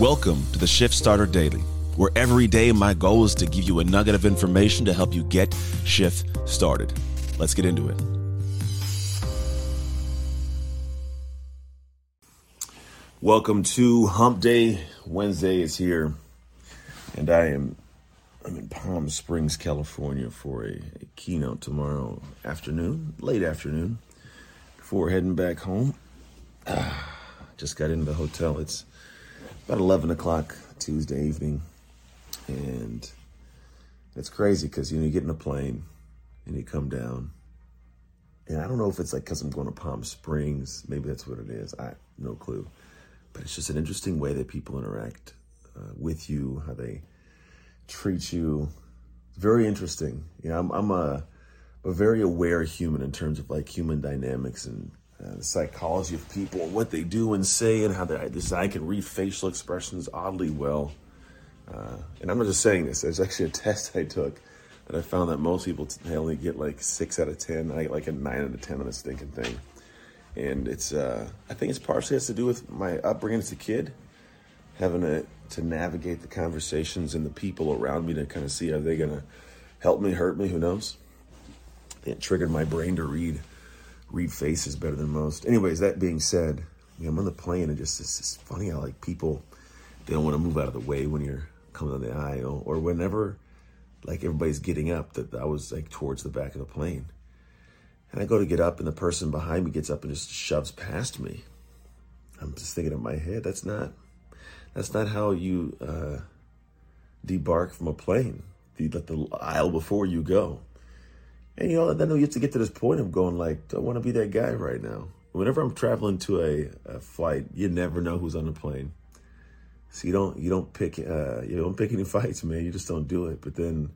Welcome to the Shift Starter Daily, where every day my goal is to give you a nugget of information to help you get shift started. Let's get into it. Welcome to Hump Day. Wednesday is here, and I am I'm in Palm Springs, California for a, a keynote tomorrow afternoon, late afternoon, before heading back home. Ah, just got into the hotel. It's about 11 o'clock Tuesday evening. And it's crazy because, you know, you get in a plane and you come down. And I don't know if it's like because I'm going to Palm Springs. Maybe that's what it is. I no clue. But it's just an interesting way that people interact uh, with you, how they treat you. Very interesting. You know, I'm, I'm a, a very aware human in terms of like human dynamics and uh, the psychology of people, what they do and say, and how they, this, I can read facial expressions oddly well. Uh, and I'm not just saying this. There's actually a test I took that I found that most people they only get like six out of ten. I get like a nine out of ten on this stinking thing. And it's uh, I think it's partially has to do with my upbringing as a kid, having to navigate the conversations and the people around me to kind of see are they gonna help me, hurt me, who knows. It triggered my brain to read read faces better than most. Anyways, that being said, you know, I'm on the plane and just it's funny how like people they don't want to move out of the way when you're coming on the aisle or whenever like everybody's getting up that I was like towards the back of the plane. And I go to get up and the person behind me gets up and just shoves past me. I'm just thinking in my head, that's not that's not how you uh, debark from a plane. You let the aisle before you go. And you know, then you have to get to this point of going like, do I want to be that guy right now? Whenever I'm traveling to a, a flight, you never know who's on the plane. So you don't you don't pick uh, you don't pick any fights, man. You just don't do it. But then,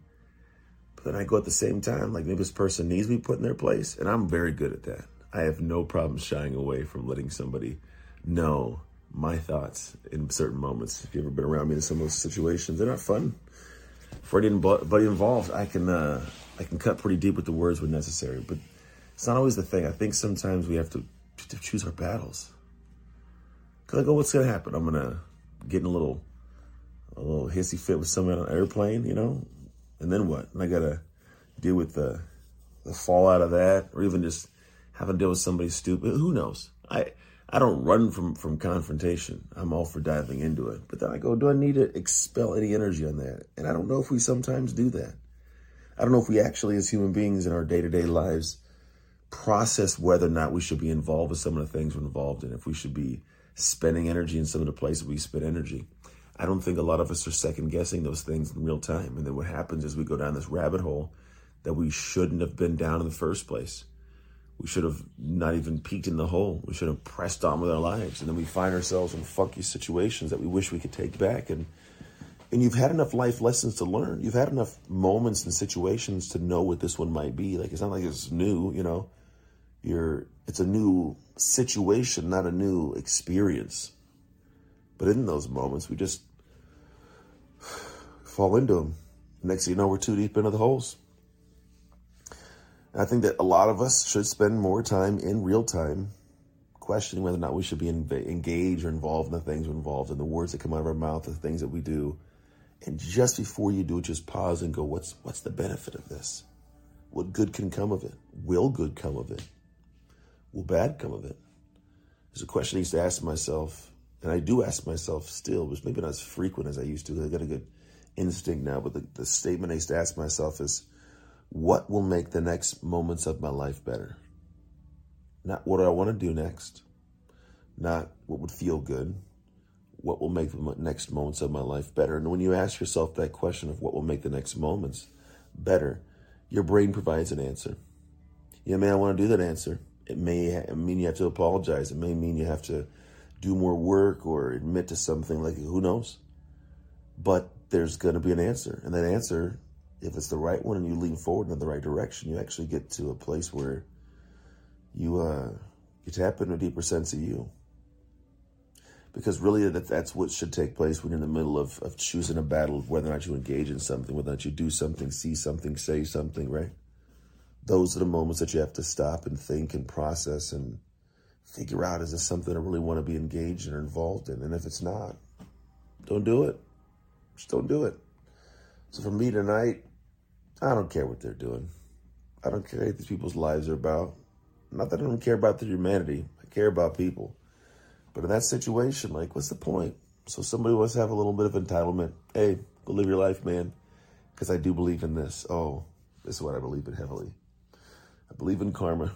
but then I go at the same time. Like maybe this person needs me put in their place, and I'm very good at that. I have no problem shying away from letting somebody know my thoughts in certain moments. If you've ever been around me in some of those situations, they're not fun. For anybody involved, I can uh, I can cut pretty deep with the words when necessary, but it's not always the thing. I think sometimes we have to, to choose our battles. Cause I go, what's gonna happen? I'm gonna get in a little, a little hissy fit with someone on an airplane, you know, and then what? And I gotta deal with the, the fallout of that, or even just having to deal with somebody stupid. Who knows? I I don't run from from confrontation. I'm all for diving into it. But then I go, do I need to expel any energy on that? And I don't know if we sometimes do that. I don't know if we actually, as human beings in our day to day lives, process whether or not we should be involved with some of the things we're involved in, if we should be spending energy in some of the places we spend energy. I don't think a lot of us are second guessing those things in real time. And then what happens is we go down this rabbit hole that we shouldn't have been down in the first place. We should have not even peeked in the hole. We should have pressed on with our lives. And then we find ourselves in funky situations that we wish we could take back. And and you've had enough life lessons to learn. You've had enough moments and situations to know what this one might be. Like it's not like it's new, you know. You're it's a new situation, not a new experience. But in those moments, we just fall into them. Next thing you know, we're too deep into the holes. And I think that a lot of us should spend more time in real time questioning whether or not we should be engaged or involved in the things we're involved in, the words that come out of our mouth, the things that we do. And just before you do it, just pause and go, what's, what's the benefit of this? What good can come of it? Will good come of it? Will bad come of it? There's a question I used to ask myself, and I do ask myself still, which maybe not as frequent as I used to. I got a good instinct now, but the, the statement I used to ask myself is, what will make the next moments of my life better? Not what do I want to do next, not what would feel good, what will make the next moments of my life better. And when you ask yourself that question of what will make the next moments better, your brain provides an answer. You may not want to do that answer. It may mean you have to apologize. It may mean you have to do more work or admit to something like who knows. But there's going to be an answer. And that answer, if it's the right one and you lean forward in the right direction, you actually get to a place where you uh, you tap into a deeper sense of you because really that, that's what should take place when you're in the middle of, of choosing a battle whether or not you engage in something, whether or not you do something, see something, say something, right? Those are the moments that you have to stop and think and process and figure out is this something I really want to be engaged in or involved in? And if it's not, don't do it. Just don't do it. So for me tonight, I don't care what they're doing. I don't care what these people's lives are about. Not that I don't care about their humanity. I care about people. But in that situation, like, what's the point? So somebody wants to have a little bit of entitlement. Hey, go live your life, man. Because I do believe in this. Oh, this is what I believe in heavily. I believe in karma.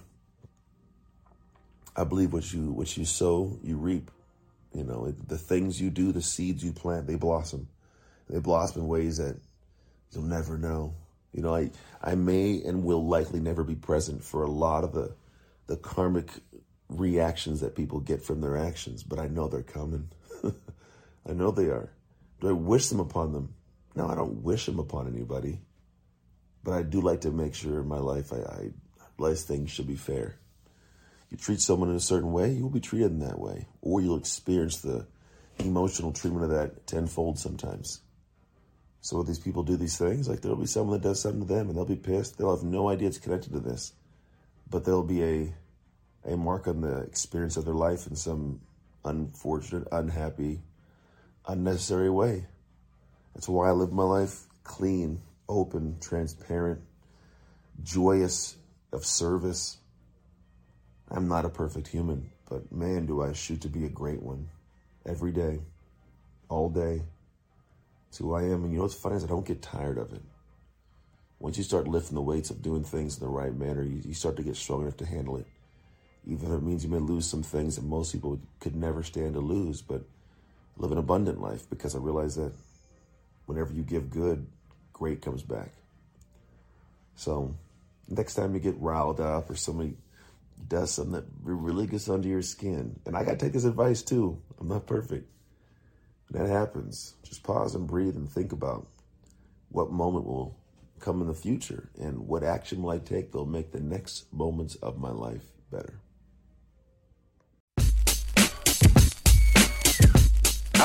I believe what you what you sow, you reap. You know, the things you do, the seeds you plant, they blossom. They blossom in ways that you'll never know. You know, I I may and will likely never be present for a lot of the the karmic reactions that people get from their actions, but I know they're coming. I know they are. Do I wish them upon them? No, I don't wish them upon anybody. But I do like to make sure in my life I, I things should be fair. You treat someone in a certain way, you will be treated in that way, or you'll experience the emotional treatment of that tenfold sometimes. So these people do these things, like there'll be someone that does something to them, and they'll be pissed. They'll have no idea it's connected to this, but there'll be a a mark on the experience of their life in some unfortunate, unhappy, unnecessary way. That's why I live my life clean, open, transparent, joyous, of service. I'm not a perfect human, but man, do I shoot to be a great one every day, all day. It's who I am. And you know what's funny is I don't get tired of it. Once you start lifting the weights of doing things in the right manner, you, you start to get strong enough to handle it. Even if it means you may lose some things that most people could never stand to lose, but live an abundant life because I realize that whenever you give good, great comes back. So next time you get riled up or somebody does something that really gets under your skin, and I got to take this advice too. I'm not perfect. That happens, just pause and breathe and think about what moment will come in the future and what action will I take that'll make the next moments of my life better.